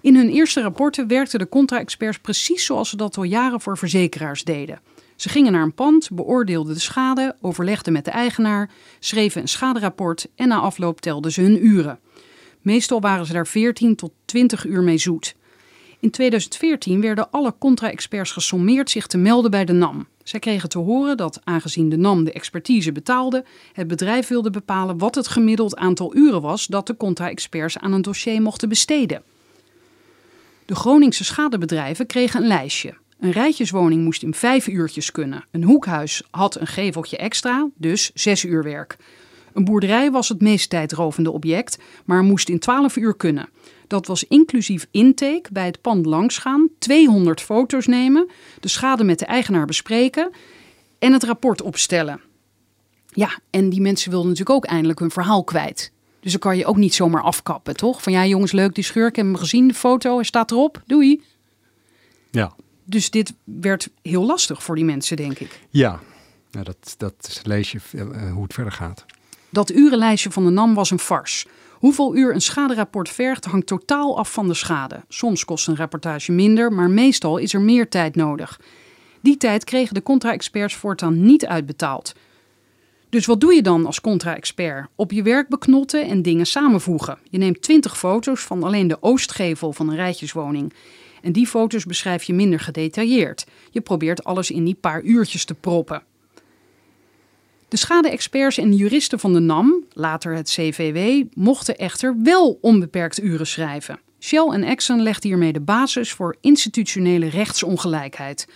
In hun eerste rapporten werkten de contra-experts precies zoals ze dat al jaren voor verzekeraars deden. Ze gingen naar een pand, beoordeelden de schade, overlegden met de eigenaar, schreven een schaderapport en na afloop telden ze hun uren. Meestal waren ze daar 14 tot 20 uur mee zoet. In 2014 werden alle contra-experts gesommeerd zich te melden bij de NAM. Zij kregen te horen dat, aangezien de NAM de expertise betaalde, het bedrijf wilde bepalen wat het gemiddeld aantal uren was dat de contra-experts aan een dossier mochten besteden. De Groningse schadebedrijven kregen een lijstje. Een rijtjeswoning moest in vijf uurtjes kunnen. Een hoekhuis had een geveltje extra, dus zes uur werk. Een boerderij was het meest tijdrovende object, maar moest in 12 uur kunnen. Dat was inclusief intake, bij het pand langsgaan, 200 foto's nemen, de schade met de eigenaar bespreken en het rapport opstellen. Ja, en die mensen wilden natuurlijk ook eindelijk hun verhaal kwijt. Dus dan kan je ook niet zomaar afkappen, toch? Van ja, jongens, leuk die schurk, ik heb hem gezien, de foto, hij staat erop, doei. Ja, Dus dit werd heel lastig voor die mensen, denk ik. ja. Nou, dat, dat lees je eh, hoe het verder gaat. Dat urenlijstje van de NAM was een farce. Hoeveel uur een schaderapport vergt hangt totaal af van de schade. Soms kost een rapportage minder, maar meestal is er meer tijd nodig. Die tijd kregen de contra-experts voortaan niet uitbetaald. Dus wat doe je dan als contra-expert? Op je werk beknotten en dingen samenvoegen. Je neemt 20 foto's van alleen de oostgevel van een rijtjeswoning. En die foto's beschrijf je minder gedetailleerd. Je probeert alles in die paar uurtjes te proppen. De schade-experts en juristen van de NAM, later het CVW, mochten echter wel onbeperkt uren schrijven. Shell en Exxon legden hiermee de basis voor institutionele rechtsongelijkheid.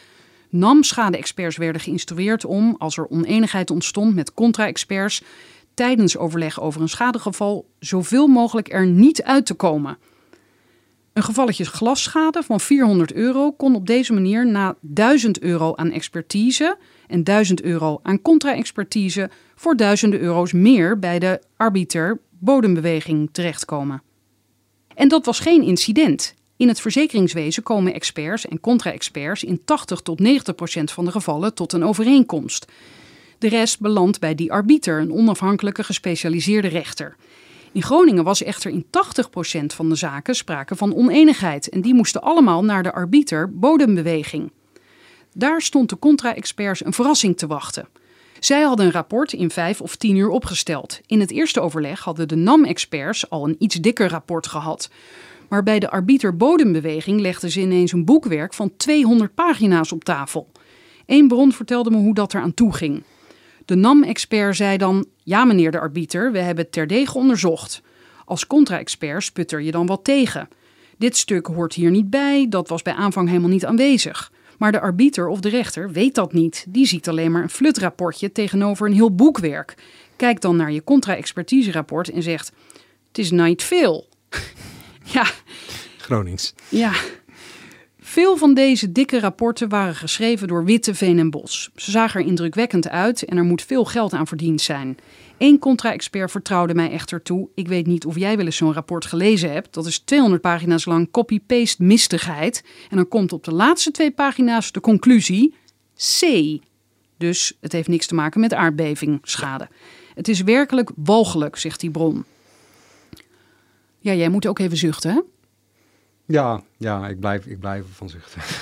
NAM-schade-experts werden geïnstrueerd om, als er oneenigheid ontstond met contra-experts, tijdens overleg over een schadegeval zoveel mogelijk er niet uit te komen. Een gevalletje glasschade van 400 euro kon op deze manier na 1000 euro aan expertise en 1000 euro aan contra-expertise voor duizenden euro's meer bij de arbiter bodembeweging terechtkomen. En dat was geen incident. In het verzekeringswezen komen experts en contra-experts in 80 tot 90 procent van de gevallen tot een overeenkomst. De rest belandt bij die arbiter, een onafhankelijke gespecialiseerde rechter. In Groningen was echter in 80 procent van de zaken sprake van oneenigheid en die moesten allemaal naar de arbiter bodembeweging. Daar stond de contra-experts een verrassing te wachten. Zij hadden een rapport in vijf of tien uur opgesteld. In het eerste overleg hadden de NAM-experts al een iets dikker rapport gehad. Maar bij de arbiter bodembeweging legden ze ineens een boekwerk van 200 pagina's op tafel. Eén bron vertelde me hoe dat eraan toe ging. De NAM-expert zei dan: Ja, meneer de arbiter, we hebben het terdege onderzocht. Als contra-expert sputter je dan wat tegen. Dit stuk hoort hier niet bij, dat was bij aanvang helemaal niet aanwezig. Maar de arbiter of de rechter weet dat niet. Die ziet alleen maar een flutrapportje tegenover een heel boekwerk. Kijkt dan naar je contra-expertise-rapport en zegt: Het is niet veel. ja. Gronings. Ja. Veel van deze dikke rapporten waren geschreven door Witte, Veen en Bos. Ze zagen er indrukwekkend uit en er moet veel geld aan verdiend zijn. Eén contra-expert vertrouwde mij echter toe. Ik weet niet of jij wel eens zo'n rapport gelezen hebt. Dat is 200 pagina's lang copy-paste mistigheid. En dan komt op de laatste twee pagina's de conclusie C. Dus het heeft niks te maken met aardbeving, schade. Het is werkelijk walgelijk, zegt die bron. Ja, jij moet ook even zuchten, hè? Ja, ja ik, blijf, ik blijf van zuchten.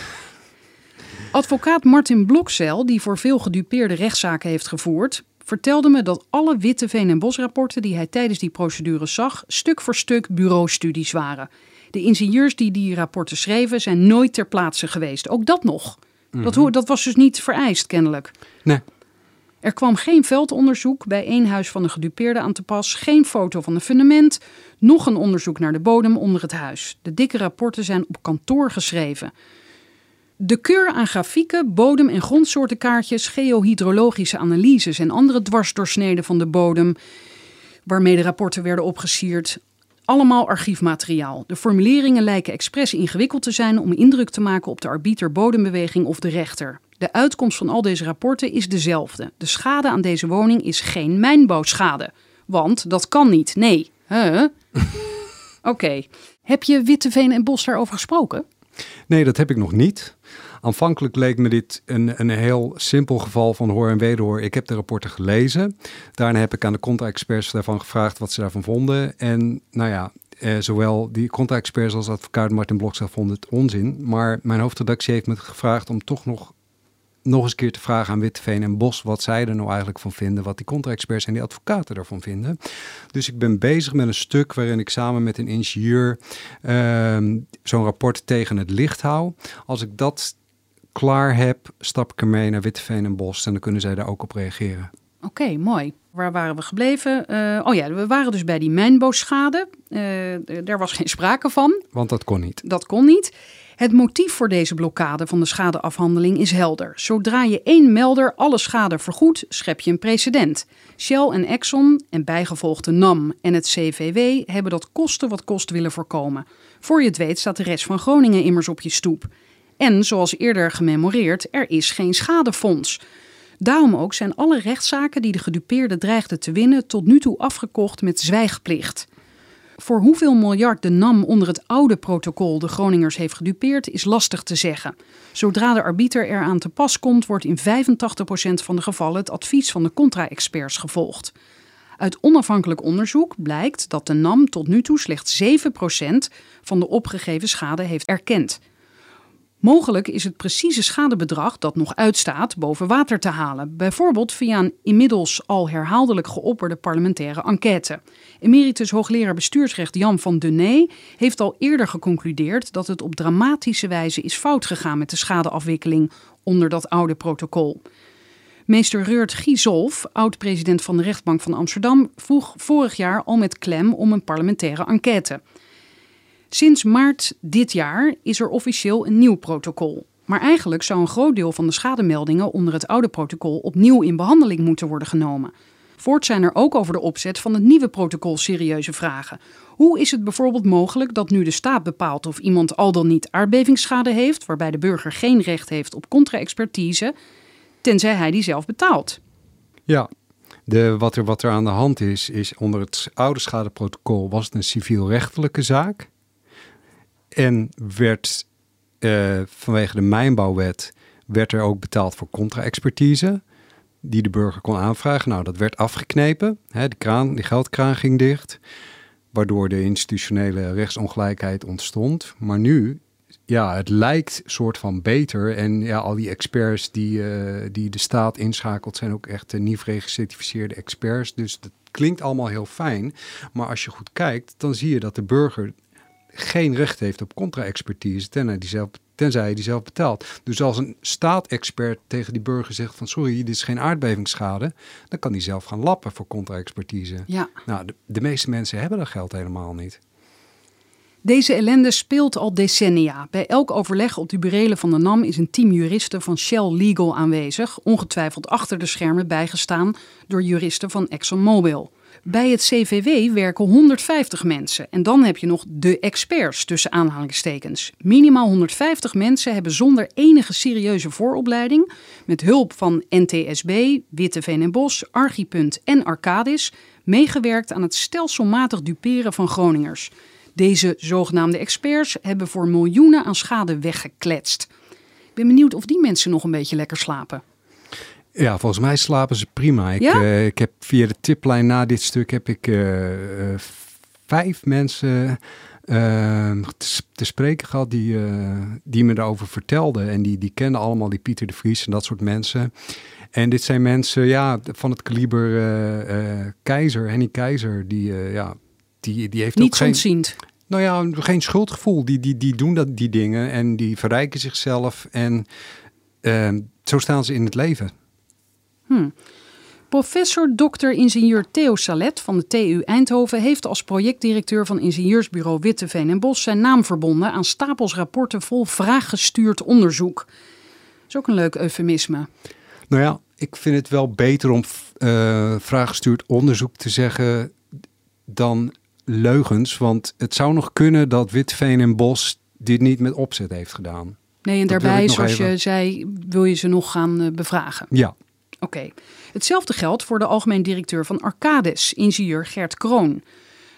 Advocaat Martin Blokcel, die voor veel gedupeerde rechtszaken heeft gevoerd, vertelde me dat alle witte veen- en bosrapporten die hij tijdens die procedure zag, stuk voor stuk bureaustudies waren. De ingenieurs die die rapporten schreven zijn nooit ter plaatse geweest. Ook dat nog. dat, ho- dat was dus niet vereist, kennelijk. Nee. Er kwam geen veldonderzoek bij één huis van de gedupeerde aan te pas, geen foto van het fundament, nog een onderzoek naar de bodem onder het huis. De dikke rapporten zijn op kantoor geschreven. De keur aan grafieken, bodem- en grondsoortenkaartjes, geohydrologische analyses en andere dwarsdoorsneden van de bodem, waarmee de rapporten werden opgesierd, allemaal archiefmateriaal. De formuleringen lijken expres ingewikkeld te zijn om indruk te maken op de arbiter bodembeweging of de rechter. De uitkomst van al deze rapporten is dezelfde. De schade aan deze woning is geen mijnbouwschade. Want dat kan niet. Nee. Huh? Oké. Heb je Witteveen en Bos daarover gesproken? Nee, dat heb ik nog niet. Aanvankelijk leek me dit een, een heel simpel geval van hoor en wederhoor. Ik heb de rapporten gelezen. Daarna heb ik aan de contra-experts daarvan gevraagd wat ze daarvan vonden. En nou ja, eh, zowel die contra-experts als advocaat Martin Blokstad vonden het onzin. Maar mijn hoofdredactie heeft me gevraagd om toch nog, nog eens een keer te vragen aan Witteveen en Bos wat zij er nou eigenlijk van vinden. Wat die contra-experts en die advocaten ervan vinden. Dus ik ben bezig met een stuk waarin ik samen met een ingenieur ehm, zo'n rapport tegen het licht hou. Als ik dat klaar heb, stap ik ermee naar Witteveen en Bos en dan kunnen zij daar ook op reageren. Oké, mooi. Waar waren we gebleven? Eh, oh ja, we waren dus bij die mijnbouwschade. Eh, d- daar was geen sprake van. Want dat kon niet. Dat kon niet. Het motief voor deze blokkade van de schadeafhandeling is helder. Zodra je één melder alle schade vergoedt, schep je een precedent. Shell en Exxon en bijgevolgde NAM en het CVW hebben dat kosten wat kost willen voorkomen. Voor je het weet staat de rest van Groningen immers op je stoep. En zoals eerder gememoreerd, er is geen schadefonds. Daarom ook zijn alle rechtszaken die de gedupeerde dreigde te winnen tot nu toe afgekocht met zwijgplicht. Voor hoeveel miljard de NAM onder het oude protocol de Groningers heeft gedupeerd, is lastig te zeggen. Zodra de arbiter eraan te pas komt, wordt in 85% van de gevallen het advies van de contra-experts gevolgd. Uit onafhankelijk onderzoek blijkt dat de NAM tot nu toe slechts 7% van de opgegeven schade heeft erkend. Mogelijk is het precieze schadebedrag dat nog uitstaat boven water te halen, bijvoorbeeld via een inmiddels al herhaaldelijk geopperde parlementaire enquête. Emeritus hoogleraar bestuursrecht Jan van Denee heeft al eerder geconcludeerd dat het op dramatische wijze is fout gegaan met de schadeafwikkeling onder dat oude protocol. Meester Reurt Giezolf, oud-president van de rechtbank van Amsterdam, vroeg vorig jaar al met klem om een parlementaire enquête. Sinds maart dit jaar is er officieel een nieuw protocol. Maar eigenlijk zou een groot deel van de schademeldingen onder het oude protocol opnieuw in behandeling moeten worden genomen. Voorts zijn er ook over de opzet van het nieuwe protocol serieuze vragen. Hoe is het bijvoorbeeld mogelijk dat nu de staat bepaalt of iemand al dan niet aardbevingsschade heeft, waarbij de burger geen recht heeft op contra-expertise, tenzij hij die zelf betaalt? Ja, de, wat, er, wat er aan de hand is, is onder het oude schadeprotocol was het een civielrechtelijke zaak. En werd eh, vanwege de mijnbouwwet werd er ook betaald voor contra-expertise die de burger kon aanvragen. Nou, dat werd afgeknepen. Hè, de, kraan, die geldkraan ging dicht, waardoor de institutionele rechtsongelijkheid ontstond. Maar nu, ja, het lijkt soort van beter. En ja, al die experts die, uh, die de staat inschakelt, zijn ook echt uh, NIVRE gecertificeerde experts. Dus dat klinkt allemaal heel fijn. Maar als je goed kijkt, dan zie je dat de burger geen recht heeft op contra-expertise, tenzij die zelf, tenzij hij die zelf betaalt. Dus als een staatexpert tegen die burger zegt van sorry, dit is geen aardbevingsschade, dan kan hij zelf gaan lappen voor contra-expertise. Ja. Nou, de, de meeste mensen hebben dat geld helemaal niet. Deze ellende speelt al decennia. Bij elk overleg op de burelen van de NAM is een team juristen van Shell Legal aanwezig, ongetwijfeld achter de schermen bijgestaan door juristen van ExxonMobil. Bij het CVW werken 150 mensen. En dan heb je nog de experts tussen aanhalingstekens. Minimaal 150 mensen hebben zonder enige serieuze vooropleiding, met hulp van NTSB, Witteveen en Bos, Archipunt en Arcadis, meegewerkt aan het stelselmatig duperen van Groningers. Deze zogenaamde experts hebben voor miljoenen aan schade weggekletst. Ik ben benieuwd of die mensen nog een beetje lekker slapen. Ja, volgens mij slapen ze prima. Ik, Ja? eh, ik heb via de tiplijn na dit stuk heb ik eh, eh, vijf mensen eh, te, spreken gehad die, die me daarover vertelden. En die, die kennen allemaal die Pieter de Vries en dat soort mensen. En dit zijn mensen ja, van het kaliber Keizer, Henny Keizer, die, ja, die, die heeft ook Niets geen... ontziend. Nou ja, geen schuldgevoel. Die, die, die doen dat, die dingen en die verrijken zichzelf. En eh, zo staan ze in het leven. Professor Dr. ingenieur Theo Salet van de TU Eindhoven heeft als projectdirecteur van ingenieursbureau Witteveen en Bos zijn naam verbonden aan stapels rapporten vol vraaggestuurd onderzoek. Dat is ook een leuk eufemisme. Nou ja, ik vind het wel beter om eh vraaggestuurd onderzoek te zeggen dan leugens. Want het zou nog kunnen dat Witveen en Bos dit niet met opzet heeft gedaan. Nee, en Dat daarbij, zoals je zei, wil je ze nog gaan eh, bevragen. Ja, Oké. Hetzelfde geldt voor de algemeen directeur van Arcades, ingenieur Gert Kroon.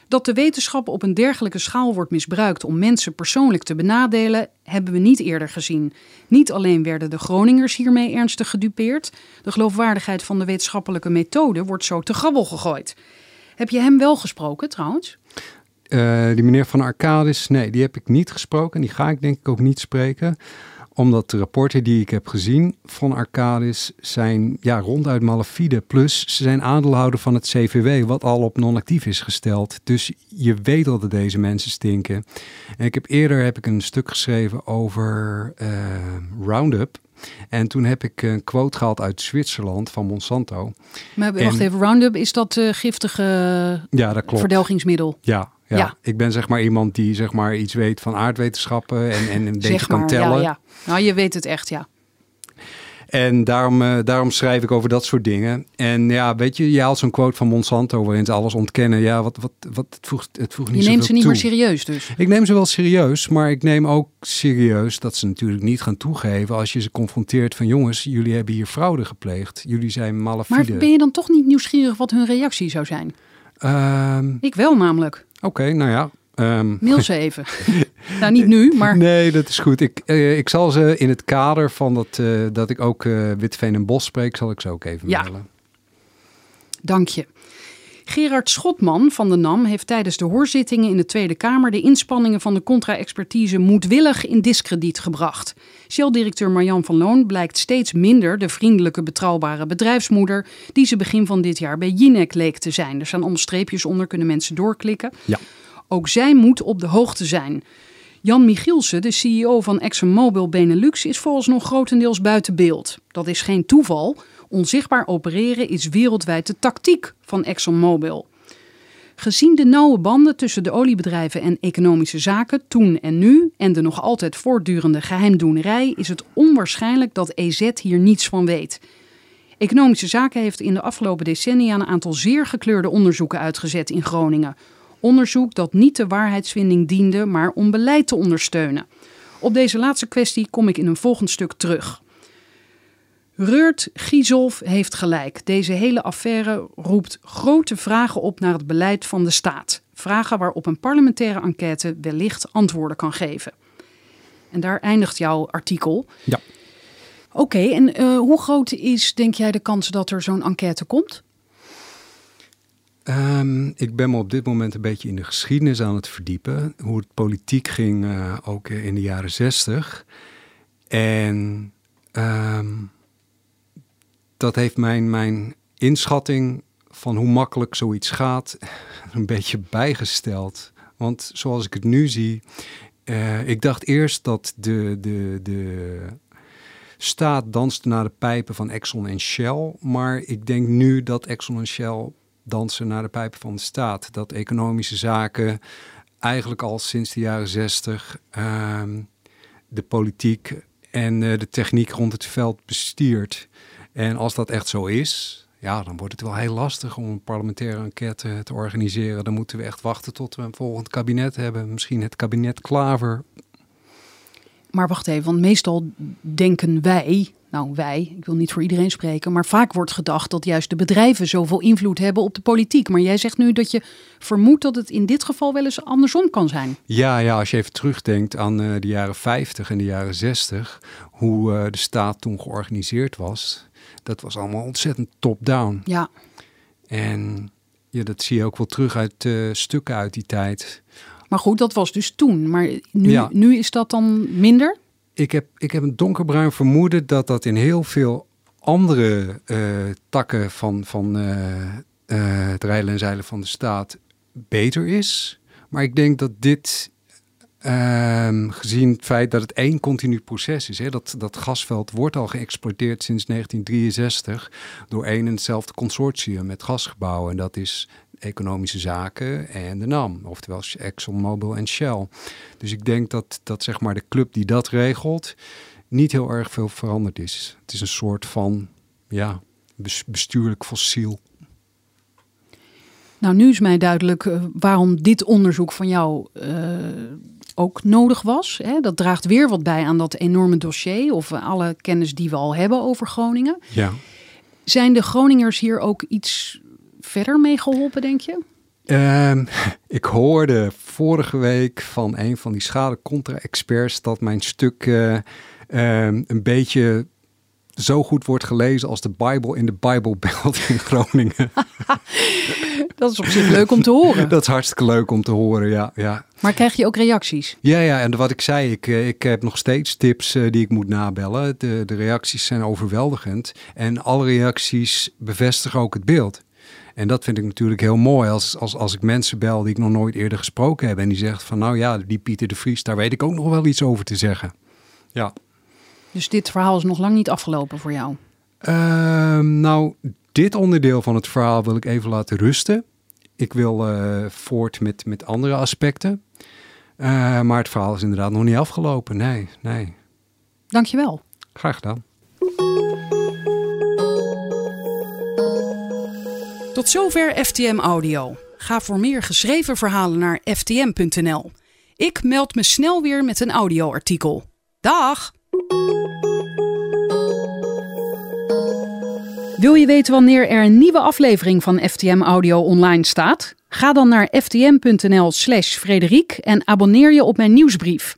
Dat de wetenschap op een dergelijke schaal wordt misbruikt om mensen persoonlijk te benadelen, hebben we niet eerder gezien. Niet alleen werden de Groningers hiermee ernstig gedupeerd, de geloofwaardigheid van de wetenschappelijke methode wordt zo te grabbel gegooid. Heb je hem wel gesproken trouwens? eh, die meneer van Arcadis, nee, die heb ik niet gesproken. Die ga ik denk ik ook niet spreken. Omdat de rapporten die ik heb gezien van Arcadis zijn ja, ronduit malafide. Plus, ze zijn aandeelhouder van het CVW, wat al op non-actief is gesteld. Dus je weet al dat deze mensen stinken. En ik heb eerder heb ik een stuk geschreven over eh, Roundup. En toen heb ik een quote gehaald uit Zwitserland van Monsanto. Maar wacht En- even, Roundup, is dat eh, giftige Ja, dat klopt. verdelgingsmiddel? Ja, ja. Ja. ik ben zeg maar iemand die zeg maar iets weet van aardwetenschappen en, en een beetje zeg kan maar, tellen. ja, ja. Nou, je weet het echt, ja. En daarom, eh, daarom schrijf ik over dat soort dingen. En ja, weet je, je haalt zo'n quote van Monsanto waarin ze alles ontkennen. Ja, wat, wat, wat het voegt, het voegt niet Je neemt ze niet toe. meer serieus dus. Ik neem ze wel serieus, maar ik neem ook serieus dat ze natuurlijk niet gaan toegeven als je ze confronteert van jongens, jullie hebben hier fraude gepleegd. Jullie zijn malafide. Maar ben je dan toch niet nieuwsgierig wat hun reactie zou zijn? Ehm, Ik wel namelijk. Oké, nou ja. ehm, Mail ze even. nou, niet nu, maar Nee, dat is goed. Ik, eh, ik zal ze in het kader van dat, eh, dat ik ook eh Witveen en Bos spreek, zal ik ze ook even Ja. mailen. dank je. Gerard Schotman van de NAM heeft tijdens de hoorzittingen in de Tweede Kamer de inspanningen van de contra-expertise moedwillig in diskrediet gebracht. Shell-directeur Marjan van Loon blijkt steeds minder de vriendelijke, betrouwbare bedrijfsmoeder die ze begin van dit jaar bij Jinek leek te zijn. Er staan allemaal streepjes onder, kunnen mensen doorklikken. Ja. Ook zij moet op de hoogte zijn. Jan Michielsen, de CEO van ExxonMobil Benelux, is vooralsnog grotendeels buiten beeld. Dat is geen toeval. Onzichtbaar opereren is wereldwijd de tactiek van ExxonMobil. Gezien de nauwe banden tussen de oliebedrijven en economische zaken toen en nu en de nog altijd voortdurende geheimdoenerij is het onwaarschijnlijk dat EZ hier niets van weet. Economische Zaken heeft in de afgelopen decennia een aantal zeer gekleurde onderzoeken uitgezet in Groningen. Onderzoek dat niet de waarheidsvinding diende, maar om beleid te ondersteunen. Op deze laatste kwestie kom ik in een volgend stuk terug. Reurt Giesolf heeft gelijk. Deze hele affaire roept grote vragen op naar het beleid van de staat. Vragen waarop een parlementaire enquête wellicht antwoorden kan geven. En daar eindigt jouw artikel. Ja. Oké, en uh, hoe groot is, denk jij, de kans dat er zo'n enquête komt? Um, ik ben me op dit moment een beetje in de geschiedenis aan het verdiepen. Hoe het politiek ging, uh, ook in de jaren zestig. En um, dat heeft mijn, mijn inschatting van hoe makkelijk zoiets gaat een beetje bijgesteld. Want zoals ik het nu zie, uh, ik dacht eerst dat de, de, de staat danste naar de pijpen van Exxon en Shell. Maar ik denk nu dat Exxon en Shell dansen naar de pijpen van de staat. Dat economische zaken eigenlijk al sinds de jaren zestig uh, de politiek en uh, de techniek rond het veld bestiert. En als dat echt zo is, ja, dan wordt het wel heel lastig om een parlementaire enquête te organiseren. Dan moeten we echt wachten tot we een volgend kabinet hebben. Misschien het kabinet Klaver. Maar wacht even, want meestal denken wij, nou wij, ik wil niet voor iedereen spreken, maar vaak wordt gedacht dat juist de bedrijven zoveel invloed hebben op de politiek. Maar jij zegt nu dat je vermoedt dat het in dit geval wel eens andersom kan zijn. Ja, ja als je even terugdenkt aan uh, de jaren 50 en de jaren 60, hoe uh, de staat toen georganiseerd was dat was allemaal ontzettend top-down. Ja. En ja, dat zie je ook wel terug uit uh, stukken uit die tijd. Maar goed, dat was dus toen. Maar nu, ja. nu is dat dan minder? Ik heb, ik heb een donkerbruin vermoeden dat dat in heel veel andere uh, takken van, van uh, het rijlen en zeilen van de staat beter is. Maar ik denk dat dit Um, gezien het feit dat het één continu proces is. Hè? Dat, dat gasveld wordt al geëxploiteerd sinds 1963 door één en hetzelfde consortium met gasgebouwen. En dat is Economische Zaken en de NAM, oftewel ExxonMobil en Shell. Dus ik denk dat, dat zeg maar de club die dat regelt niet heel erg veel veranderd is. Het is een soort van ja, bestuurlijk fossiel. Nou, nu is mij duidelijk uh, waarom dit onderzoek van jou uh, ook nodig was. Hè? Dat draagt weer wat bij aan dat enorme dossier of alle kennis die we al hebben over Groningen. Ja. Zijn de Groningers hier ook iets verder mee geholpen, denk je? Um, ik hoorde vorige week van een van die schade-contra-experts dat mijn stuk uh, um, een beetje zo goed wordt gelezen als de Bijbel in de Bijbelbelt in Groningen. dat is op zich leuk om te horen. Dat is hartstikke leuk om te horen, ja. ja. Maar krijg je ook reacties? Ja, ja. En wat ik zei, ik, eh, ik heb nog steeds tips uh, die ik moet nabellen. De, de reacties zijn overweldigend. En alle reacties bevestigen ook het beeld. En dat vind ik natuurlijk heel mooi als, als, als ik mensen bel die ik nog nooit eerder gesproken heb. En die zegt van nou ja, die Pieter de Vries, daar weet ik ook nog wel iets over te zeggen. Ja. Dus dit verhaal is nog lang niet afgelopen voor jou? Uh, nou, dit onderdeel van het verhaal wil ik even laten rusten. Ik wil uh, voort met, met andere aspecten. Uh, maar het verhaal is inderdaad nog niet afgelopen. Nee, nee. Dankjewel. Graag gedaan. Tot zover FTM Audio. Ga voor meer geschreven verhalen naar ftm.nl. Ik meld me snel weer met een audioartikel. Dag! Wil je weten wanneer er een nieuwe aflevering van FTM Audio online staat? Ga dan naar ftm.nl/slash Frederik en abonneer je op mijn nieuwsbrief.